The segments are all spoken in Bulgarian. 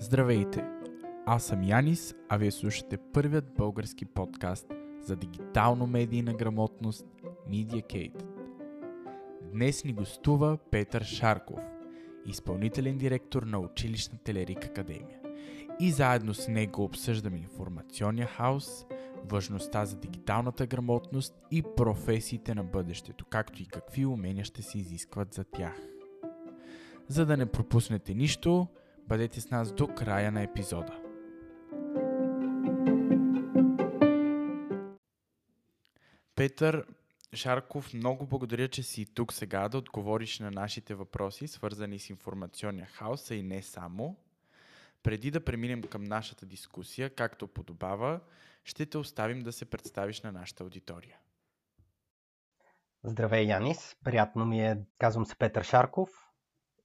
Здравейте! Аз съм Янис, а вие слушате първият български подкаст за дигитално-медийна грамотност Mediacade. Днес ни гостува Петър Шарков, изпълнителен директор на училищна Телерик Академия. И заедно с него обсъждаме информационния хаос, важността за дигиталната грамотност и професиите на бъдещето, както и какви умения ще се изискват за тях. За да не пропуснете нищо, бъдете с нас до края на епизода. Петър Шарков, много благодаря, че си тук сега да отговориш на нашите въпроси, свързани с информационния хаос, и не само. Преди да преминем към нашата дискусия, както подобава, ще те оставим да се представиш на нашата аудитория. Здравей, Янис! Приятно ми е. Казвам се Петър Шарков,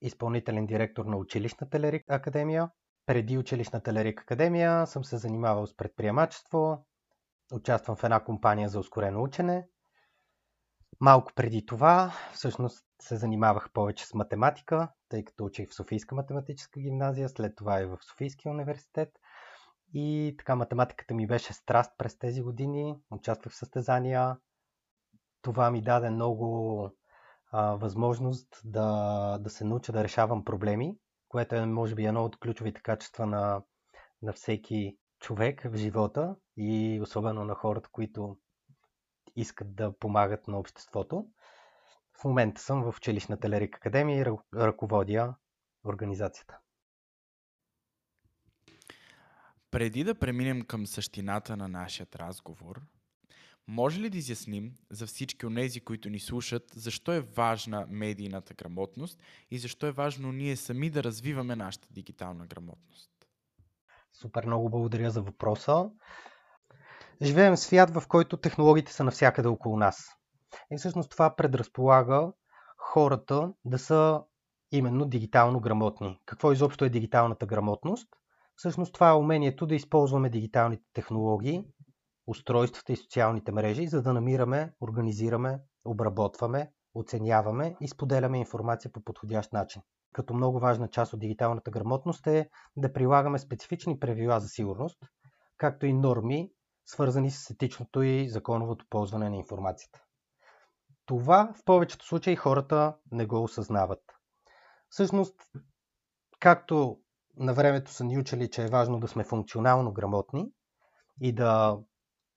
изпълнителен директор на училищна Телерик Академия. Преди училищна Телерик Академия съм се занимавал с предприемачество, участвам в една компания за ускорено учене. Малко преди това, всъщност се занимавах повече с математика, тъй като учих в Софийска математическа гимназия, след това и в Софийския университет. И така математиката ми беше страст през тези години. Участвах в състезания. Това ми даде много а, възможност да, да се науча да решавам проблеми, което е, може би, едно от ключовите качества на, на всеки човек в живота и особено на хората, които искат да помагат на обществото. В момента съм в училищна Телерик Академия и ръководя организацията. Преди да преминем към същината на нашия разговор, може ли да изясним за всички от тези, които ни слушат, защо е важна медийната грамотност и защо е важно ние сами да развиваме нашата дигитална грамотност? Супер, много благодаря за въпроса. Живеем в свят, в който технологиите са навсякъде около нас. И всъщност това предразполага хората да са именно дигитално грамотни. Какво изобщо е дигиталната грамотност? Всъщност това е умението да използваме дигиталните технологии, устройствата и социалните мрежи, за да намираме, организираме, обработваме, оценяваме и споделяме информация по подходящ начин. Като много важна част от дигиталната грамотност е да прилагаме специфични правила за сигурност, както и норми, свързани с етичното и законовото ползване на информацията. Това в повечето случаи хората не го осъзнават. Всъщност, както на времето са ни учили, че е важно да сме функционално грамотни и да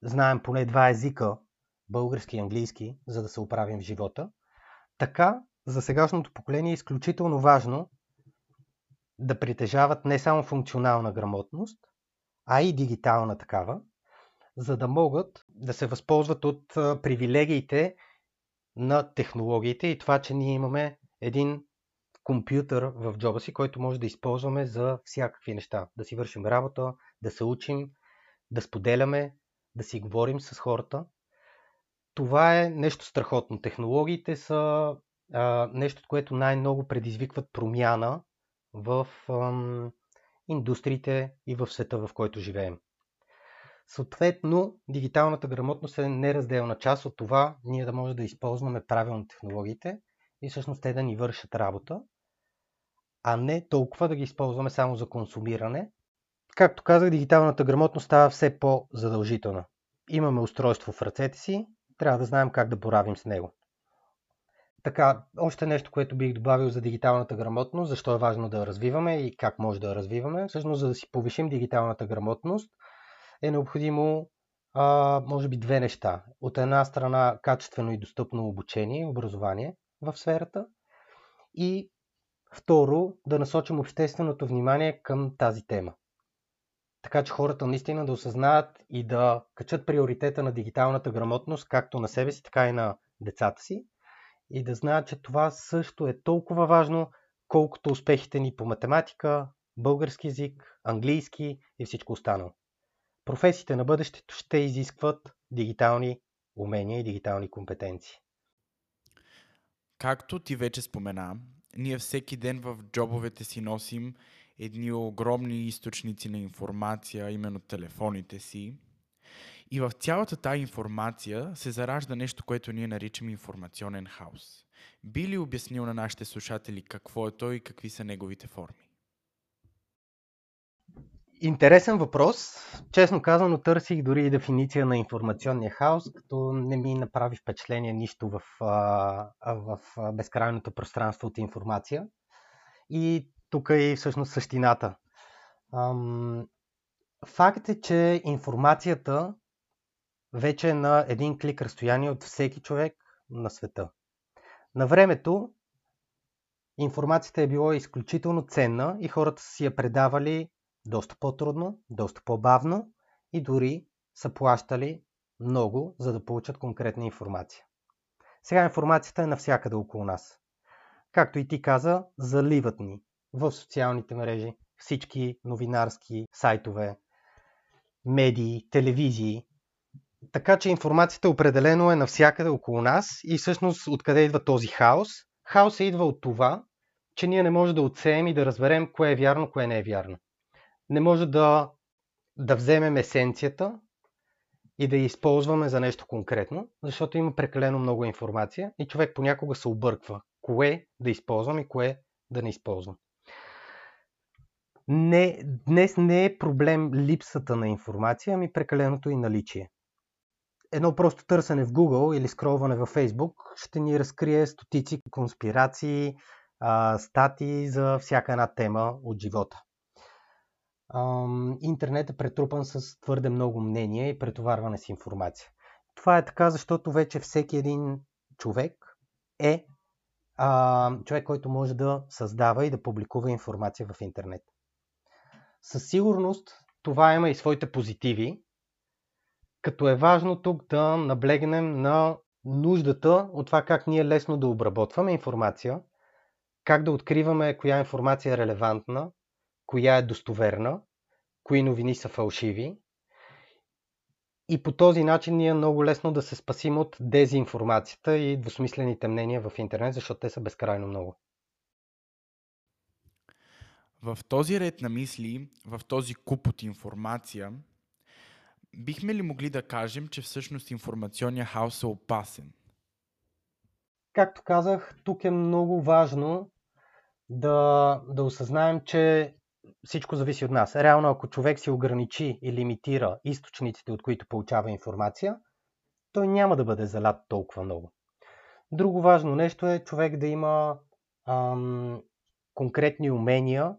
знаем поне два езика, български и английски, за да се оправим в живота, така за сегашното поколение е изключително важно да притежават не само функционална грамотност, а и дигитална такава, за да могат да се възползват от привилегиите на технологиите и това, че ние имаме един компютър в джоба си, който може да използваме за всякакви неща. Да си вършим работа, да се учим, да споделяме, да си говорим с хората. Това е нещо страхотно. Технологиите са а, нещо, което най-много предизвикват промяна в ам, индустриите и в света, в който живеем. Съответно, дигиталната грамотност е неразделна част от това ние да може да използваме правилно технологиите и всъщност те да ни вършат работа, а не толкова да ги използваме само за консумиране. Както казах, дигиталната грамотност става все по-задължителна. Имаме устройство в ръцете си, трябва да знаем как да боравим с него. Така, още нещо, което бих добавил за дигиталната грамотност, защо е важно да я развиваме и как може да я развиваме. Всъщност, за да си повишим дигиталната грамотност, е необходимо, а, може би, две неща. От една страна, качествено и достъпно обучение образование в сферата. И второ, да насочим общественото внимание към тази тема. Така че хората наистина да осъзнаят и да качат приоритета на дигиталната грамотност, както на себе си, така и на децата си. И да знаят, че това също е толкова важно, колкото успехите ни по математика, български язик, английски и всичко останало. Професиите на бъдещето ще изискват дигитални умения и дигитални компетенции. Както ти вече спомена, ние всеки ден в джобовете си носим едни огромни източници на информация, именно телефоните си. И в цялата тази информация се заражда нещо, което ние наричаме информационен хаос. Би ли обяснил на нашите слушатели какво е той и какви са неговите форми? Интересен въпрос. Честно казано, търсих дори и дефиниция на информационния хаос, като не ми направи впечатление нищо в, в безкрайното пространство от информация. И тук е всъщност същината. Факт е, че информацията вече е на един клик разстояние от всеки човек на света. На времето информацията е била изключително ценна и хората са си я предавали доста по-трудно, доста по-бавно и дори са плащали много, за да получат конкретна информация. Сега информацията е навсякъде около нас. Както и ти каза, заливат ни в социалните мрежи, всички новинарски сайтове, медии, телевизии. Така че информацията определено е навсякъде около нас и всъщност откъде идва този хаос? Хаосът идва от това, че ние не можем да отсеем и да разберем кое е вярно, кое не е вярно не може да, да вземем есенцията и да я използваме за нещо конкретно, защото има прекалено много информация и човек понякога се обърква кое да използвам и кое да не използвам. Не, днес не е проблем липсата на информация, ами прекаленото и наличие. Едно просто търсене в Google или скролване във Facebook ще ни разкрие стотици конспирации, статии за всяка една тема от живота интернет е претрупан с твърде много мнение и претоварване с информация. Това е така, защото вече всеки един човек е а, човек, който може да създава и да публикува информация в интернет. Със сигурност това има и своите позитиви, като е важно тук да наблегнем на нуждата от това как ние лесно да обработваме информация, как да откриваме коя информация е релевантна, коя е достоверна, кои новини са фалшиви. И по този начин ние много лесно да се спасим от дезинформацията и двусмислените мнения в интернет, защото те са безкрайно много. В този ред на мисли, в този куп от информация, бихме ли могли да кажем, че всъщност информационния хаос е опасен? Както казах, тук е много важно да, да осъзнаем, че всичко зависи от нас. Реално, ако човек си ограничи и лимитира източниците, от които получава информация, той няма да бъде залят толкова много. Друго важно нещо е човек да има ам, конкретни умения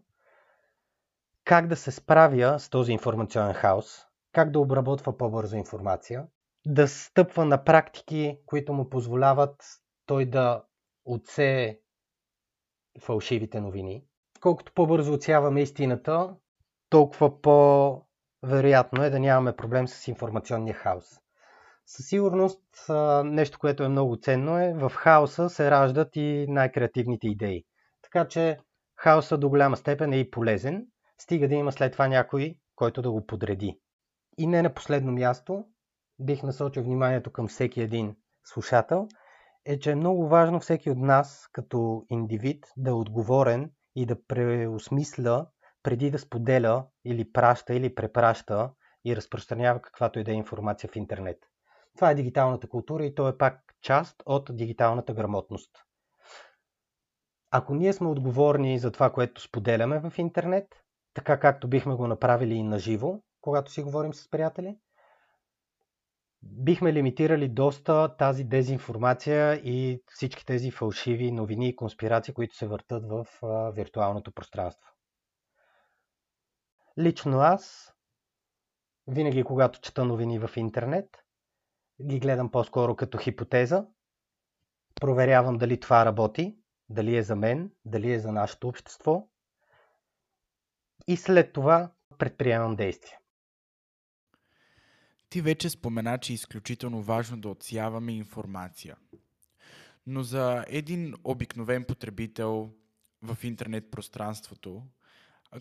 как да се справя с този информационен хаос, как да обработва по-бързо информация, да стъпва на практики, които му позволяват той да отсее фалшивите новини, колкото по-бързо отсяваме истината, толкова по-вероятно е да нямаме проблем с информационния хаос. Със сигурност нещо, което е много ценно е, в хаоса се раждат и най-креативните идеи. Така че хаоса до голяма степен е и полезен, стига да има след това някой, който да го подреди. И не на последно място, бих насочил вниманието към всеки един слушател, е, че е много важно всеки от нас като индивид да е отговорен и да преосмисля преди да споделя или праща или препраща и разпространява каквато и да е информация в интернет. Това е дигиталната култура и то е пак част от дигиталната грамотност. Ако ние сме отговорни за това, което споделяме в интернет, така както бихме го направили и на живо, когато си говорим с приятели, бихме лимитирали доста тази дезинформация и всички тези фалшиви новини и конспирации, които се въртат в виртуалното пространство. Лично аз, винаги когато чета новини в интернет, ги гледам по-скоро като хипотеза, проверявам дали това работи, дали е за мен, дали е за нашето общество и след това предприемам действия. Ти вече спомена, че е изключително важно да отсяваме информация. Но за един обикновен потребител в интернет пространството,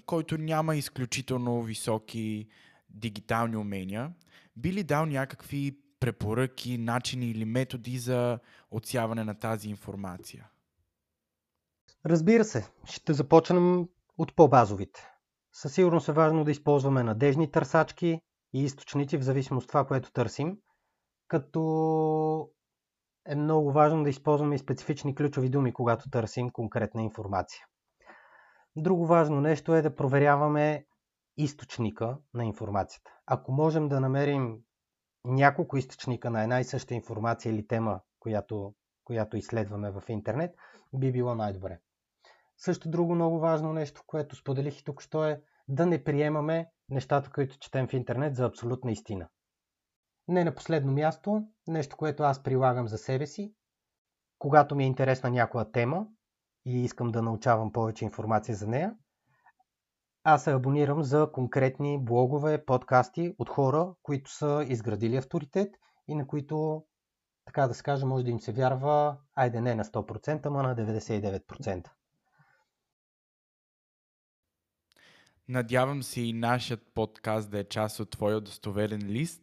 който няма изключително високи дигитални умения, би ли дал някакви препоръки, начини или методи за отсяване на тази информация? Разбира се, ще започнем от по-базовите. Със сигурност е важно да използваме надежни търсачки, и източници в зависимост от това, което търсим, като е много важно да използваме и специфични ключови думи, когато търсим конкретна информация. Друго важно нещо е да проверяваме източника на информацията. Ако можем да намерим няколко източника на една и съща информация или тема, която, която изследваме в интернет, би било най-добре. Също друго много важно нещо, което споделих и тук, що е да не приемаме нещата, които четем в интернет за абсолютна истина. Не на последно място, нещо, което аз прилагам за себе си, когато ми е интересна някоя тема и искам да научавам повече информация за нея, аз се абонирам за конкретни блогове, подкасти от хора, които са изградили авторитет и на които, така да се каже, може да им се вярва, айде не на 100%, ама на 99%. Надявам се и нашият подкаст да е част от твоя достоверен лист.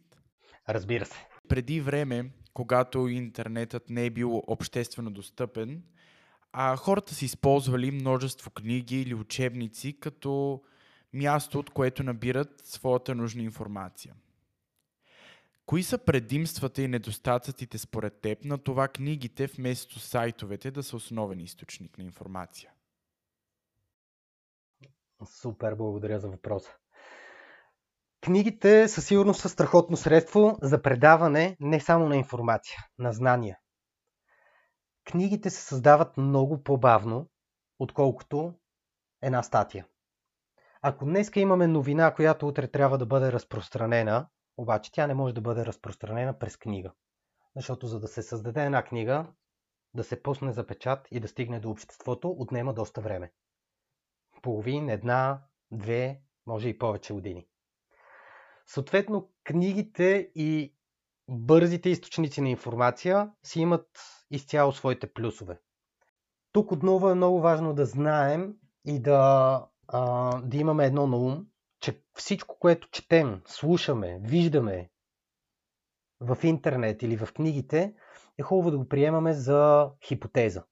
Разбира се. Преди време, когато интернетът не е бил обществено достъпен, а хората са използвали множество книги или учебници като място, от което набират своята нужна информация. Кои са предимствата и недостатъците според теб на това книгите вместо сайтовете да са основен източник на информация? Супер, благодаря за въпроса. Книгите със сигурност са страхотно средство за предаване не само на информация, на знания. Книгите се създават много по-бавно, отколкото една статия. Ако днеска имаме новина, която утре трябва да бъде разпространена, обаче тя не може да бъде разпространена през книга. Защото за да се създаде една книга, да се пусне за печат и да стигне до обществото, отнема доста време. Половин, една, две, може и повече години. Съответно, книгите и бързите източници на информация си имат изцяло своите плюсове. Тук отново е много важно да знаем и да а, да имаме едно на ум, че всичко, което четем, слушаме, виждаме в интернет или в книгите, е хубаво да го приемаме за хипотеза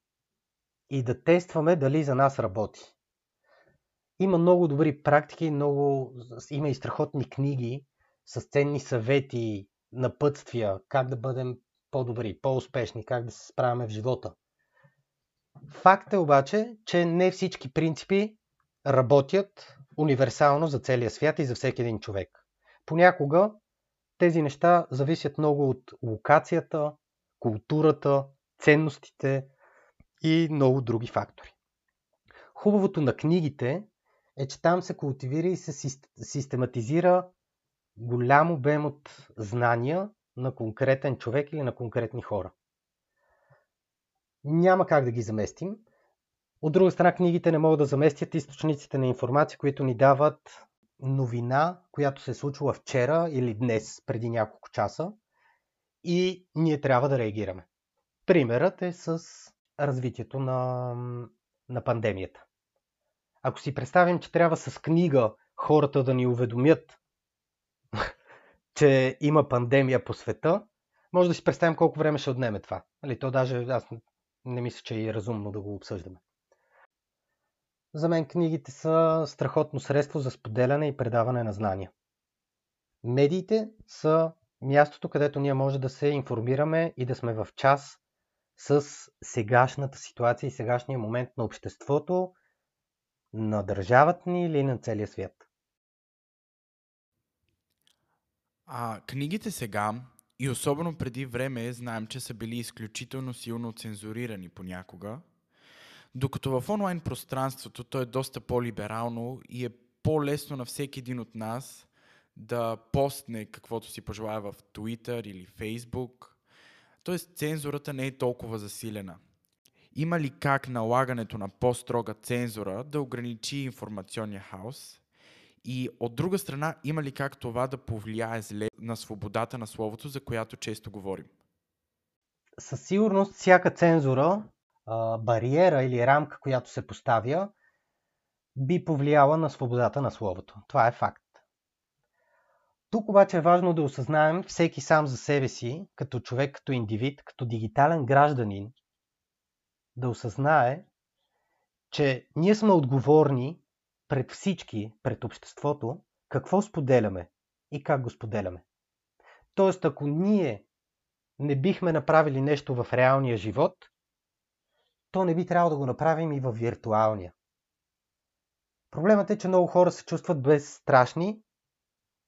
и да тестваме дали за нас работи. Има много добри практики, много, има и страхотни книги с ценни съвети, напътствия, как да бъдем по-добри, по-успешни, как да се справяме в живота. Факт е обаче, че не всички принципи работят универсално за целия свят и за всеки един човек. Понякога тези неща зависят много от локацията, културата, ценностите и много други фактори. Хубавото на книгите е, че там се култивира и се систематизира голям обем от знания на конкретен човек или на конкретни хора. Няма как да ги заместим, от друга страна, книгите не могат да заместят източниците на информация, които ни дават новина, която се е случила вчера или днес, преди няколко часа, и ние трябва да реагираме. Примерът е с развитието на, на пандемията. Ако си представим, че трябва с книга хората да ни уведомят, че има пандемия по света, може да си представим колко време ще отнеме това. Нали, то даже аз не мисля, че е разумно да го обсъждаме. За мен книгите са страхотно средство за споделяне и предаване на знания. Медиите са мястото, където ние може да се информираме и да сме в час с сегашната ситуация и сегашния момент на обществото, на държавата ни или на целия свят. А книгите сега и особено преди време знаем, че са били изключително силно цензурирани понякога. Докато в онлайн пространството то е доста по-либерално и е по-лесно на всеки един от нас да постне каквото си пожелая в Twitter или Facebook. Тоест цензурата не е толкова засилена. Има ли как налагането на по-строга цензура да ограничи информационния хаос? И от друга страна, има ли как това да повлияе зле на свободата на словото, за която често говорим? Със сигурност всяка цензура бариера или рамка, която се поставя, би повлияла на свободата на словото. Това е факт. Тук обаче е важно да осъзнаем всеки сам за себе си, като човек, като индивид, като дигитален гражданин, да осъзнае, че ние сме отговорни пред всички, пред обществото, какво споделяме и как го споделяме. Тоест, ако ние не бихме направили нещо в реалния живот, то не би трябвало да го направим и в виртуалния. Проблемът е, че много хора се чувстват безстрашни,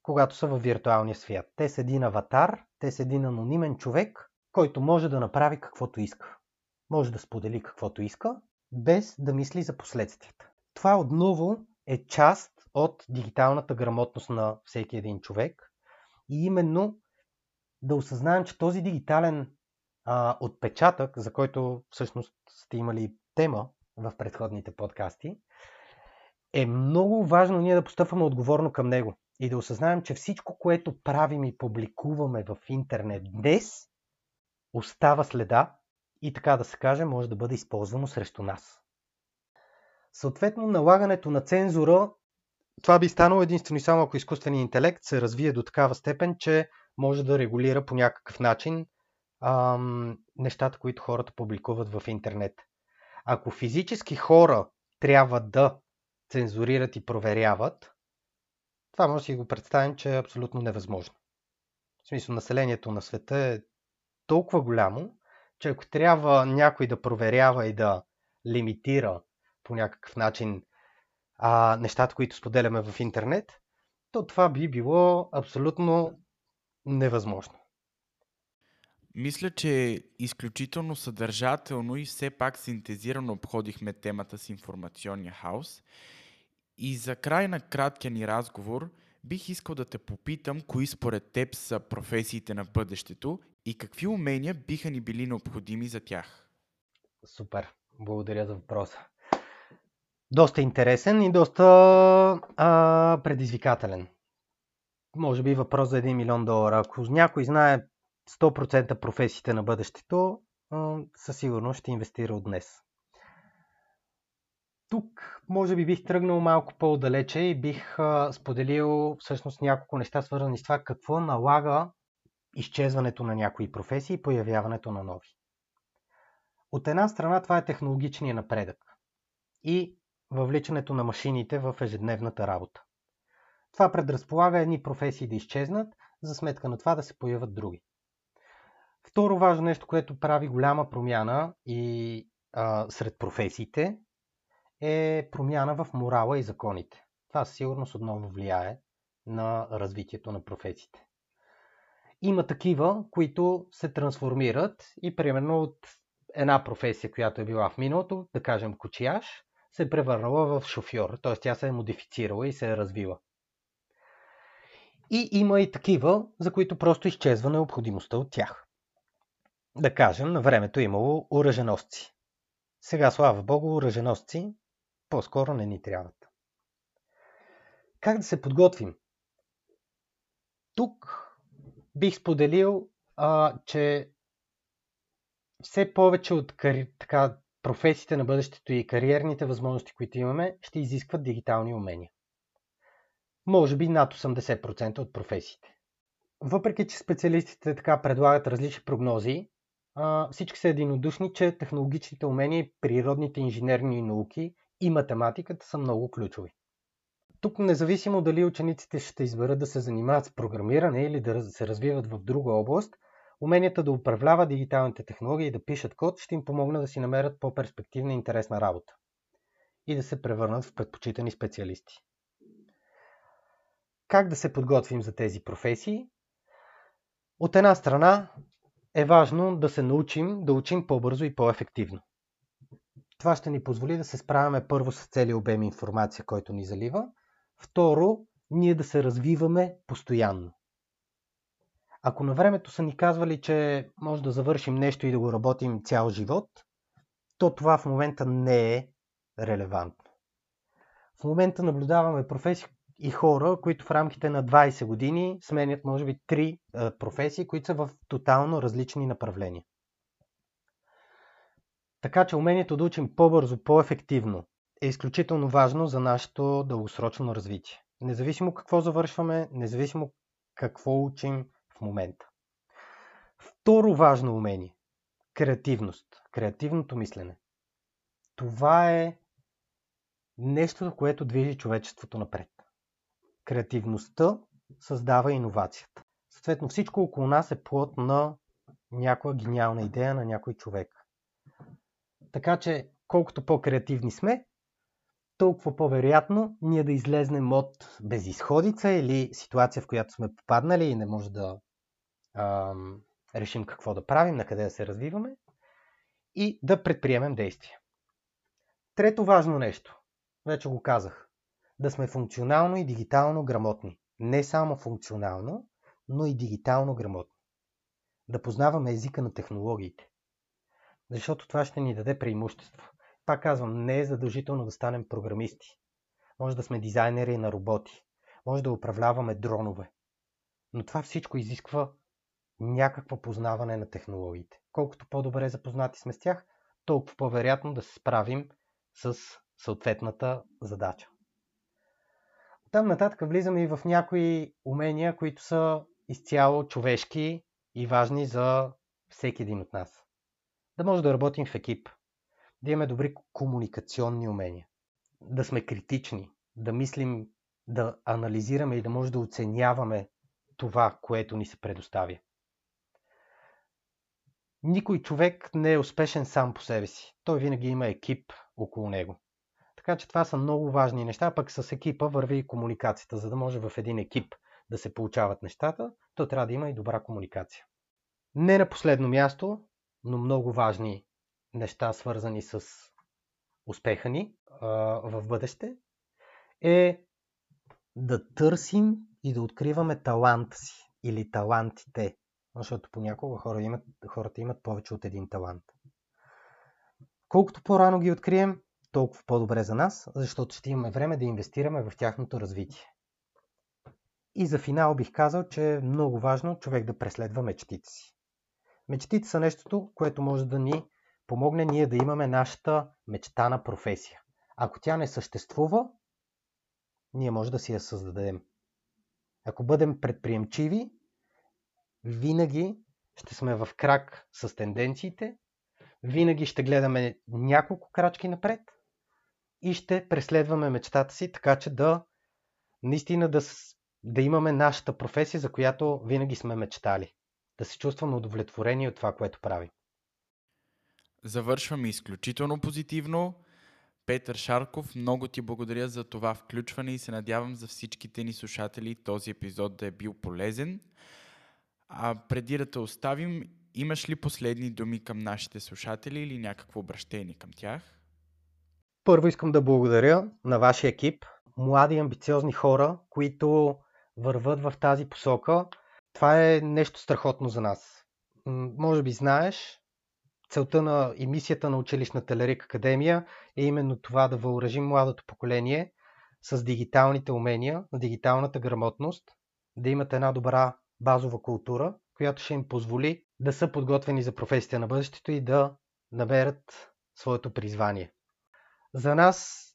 когато са в виртуалния свят. Те са един аватар, те са един анонимен човек, който може да направи каквото иска. Може да сподели каквото иска, без да мисли за последствията. Това отново е част от дигиталната грамотност на всеки един човек и именно да осъзнаем, че този дигитален а, отпечатък, за който всъщност сте имали тема в предходните подкасти, е много важно ние да постъпваме отговорно към него и да осъзнаем, че всичко, което правим и публикуваме в интернет днес, остава следа и така да се каже, може да бъде използвано срещу нас. Съответно, налагането на цензура, това би станало единствено и само ако изкуственият интелект се развие до такава степен, че може да регулира по някакъв начин ам, нещата, които хората публикуват в интернет. Ако физически хора трябва да цензурират и проверяват, това може да си го представим, че е абсолютно невъзможно. В смисъл, населението на света е толкова голямо, че ако трябва някой да проверява и да лимитира по някакъв начин а, нещата, които споделяме в интернет, то това би било абсолютно невъзможно. Мисля, че изключително съдържателно и все пак синтезирано обходихме темата с информационния хаос. И за край на краткия ни разговор бих искал да те попитам, кои според теб са професиите на бъдещето и какви умения биха ни били необходими за тях. Супер, благодаря за въпроса. Доста интересен и доста а, предизвикателен. Може би въпрос за 1 милион долара. Ако някой знае 100% професиите на бъдещето, със сигурност ще инвестира от днес. Тук може би бих тръгнал малко по-далече и бих споделил всъщност няколко неща, свързани с това какво налага изчезването на някои професии и появяването на нови. От една страна това е технологичния напредък и въвличането на машините в ежедневната работа. Това предразполага едни професии да изчезнат, за сметка на това да се появят други. Второ важно нещо, което прави голяма промяна и а, сред професиите, е промяна в морала и законите. Това със сигурност отново влияе на развитието на професиите. Има такива, които се трансформират и примерно от една професия, която е била в миналото, да кажем кочияш, се е превърнала в шофьор, т.е. тя се е модифицирала и се е развила. И има и такива, за които просто изчезва необходимостта от тях. Да кажем, на времето е имало оръженосци. Сега, слава богу, оръженосци по-скоро не ни трябват. Как да се подготвим? Тук бих споделил, а, че все повече от кари... така, професиите на бъдещето и кариерните възможности, които имаме, ще изискват дигитални умения. Може би над 80% от професиите. Въпреки, че специалистите така предлагат различни прогнози, всички са единодушни, че технологичните умения, природните инженерни науки и математиката са много ключови. Тук независимо дали учениците ще изберат да се занимават с програмиране или да се развиват в друга област, уменията да управляват дигиталните технологии и да пишат код ще им помогнат да си намерят по-перспективна и интересна работа и да се превърнат в предпочитани специалисти. Как да се подготвим за тези професии? От една страна е важно да се научим да учим по-бързо и по-ефективно. Това ще ни позволи да се справяме първо с целият обем информация, който ни залива. Второ, ние да се развиваме постоянно. Ако на времето са ни казвали, че може да завършим нещо и да го работим цял живот, то това в момента не е релевантно. В момента наблюдаваме професии и хора, които в рамките на 20 години сменят, може би, три професии, които са в тотално различни направления. Така че умението да учим по-бързо, по-ефективно е изключително важно за нашето дългосрочно развитие. Независимо какво завършваме, независимо какво учим в момента. Второ важно умение креативност, креативното мислене. Това е нещо, което движи човечеството напред. Креативността създава иновацията. Съответно, всичко около нас е плод на някоя гениална идея на някой човек. Така че, колкото по-креативни сме, толкова по-вероятно ние да излезнем от безисходица или ситуация, в която сме попаднали и не може да ам, решим какво да правим, на къде да се развиваме и да предприемем действия. Трето важно нещо, вече го казах, да сме функционално и дигитално грамотни. Не само функционално, но и дигитално грамотни. Да познаваме езика на технологиите. Защото това ще ни даде преимущество. Пак казвам, не е задължително да станем програмисти. Може да сме дизайнери на роботи. Може да управляваме дронове. Но това всичко изисква някакво познаване на технологиите. Колкото по-добре запознати сме с тях, толкова по-вероятно да се справим с съответната задача. Там нататък влизаме и в някои умения, които са изцяло човешки и важни за всеки един от нас. Да може да работим в екип, да имаме добри комуникационни умения, да сме критични, да мислим, да анализираме и да може да оценяваме това, което ни се предоставя. Никой човек не е успешен сам по себе си. Той винаги има екип около него. Така че това са много важни неща, пък с екипа върви и комуникацията. За да може в един екип да се получават нещата, то трябва да има и добра комуникация. Не на последно място, но много важни неща, свързани с успеха ни а, в бъдеще, е да търсим и да откриваме таланта си или талантите, защото понякога хора имат, хората имат повече от един талант. Колкото по-рано ги открием, толкова по-добре за нас, защото ще имаме време да инвестираме в тяхното развитие. И за финал бих казал, че е много важно човек да преследва мечтите си. Мечтите са нещото, което може да ни помогне ние да имаме нашата мечтана професия. Ако тя не съществува, ние може да си я създадем. Ако бъдем предприемчиви, винаги ще сме в крак с тенденциите, винаги ще гледаме няколко крачки напред и ще преследваме мечтата си, така че да наистина да, да имаме нашата професия, за която винаги сме мечтали. Да се чувстваме удовлетворени от това, което правим. Завършваме изключително позитивно. Петър Шарков, много ти благодаря за това включване и се надявам за всичките ни слушатели този епизод да е бил полезен. А преди да те оставим, имаш ли последни думи към нашите слушатели или някакво обращение към тях? Първо искам да благодаря на вашия екип, млади амбициозни хора, които върват в тази посока. Това е нещо страхотно за нас. Може би знаеш, целта на и мисията на училищната Лерик Академия е именно това да въоръжим младото поколение с дигиталните умения, на дигиталната грамотност, да имат една добра базова култура, която ще им позволи да са подготвени за професията на бъдещето и да наберат своето призвание. За нас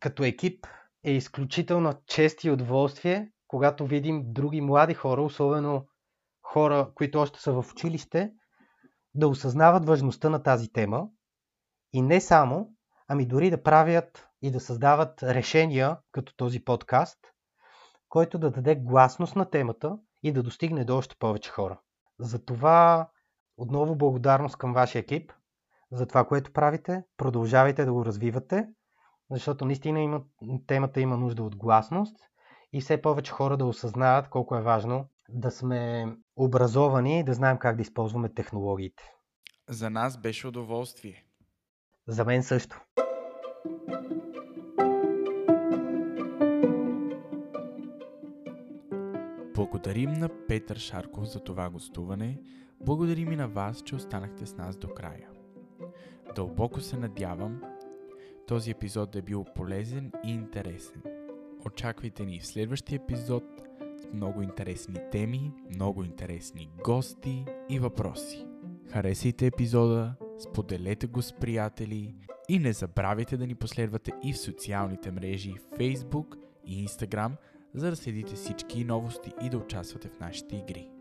като екип е изключително чест и удоволствие, когато видим други млади хора, особено хора, които още са в училище, да осъзнават важността на тази тема и не само, ами дори да правят и да създават решения, като този подкаст, който да даде гласност на темата и да достигне до още повече хора. Затова отново благодарност към вашия екип за това, което правите. Продължавайте да го развивате, защото наистина има, темата има нужда от гласност и все повече хора да осъзнаят колко е важно да сме образовани и да знаем как да използваме технологиите. За нас беше удоволствие. За мен също. Благодарим на Петър Шарков за това гостуване. Благодарим и на вас, че останахте с нас до края. Дълбоко се надявам този епизод да е бил полезен и интересен. Очаквайте ни в следващия епизод с много интересни теми, много интересни гости и въпроси. Харесайте епизода, споделете го с приятели и не забравяйте да ни последвате и в социалните мрежи Facebook и Instagram, за да следите всички новости и да участвате в нашите игри.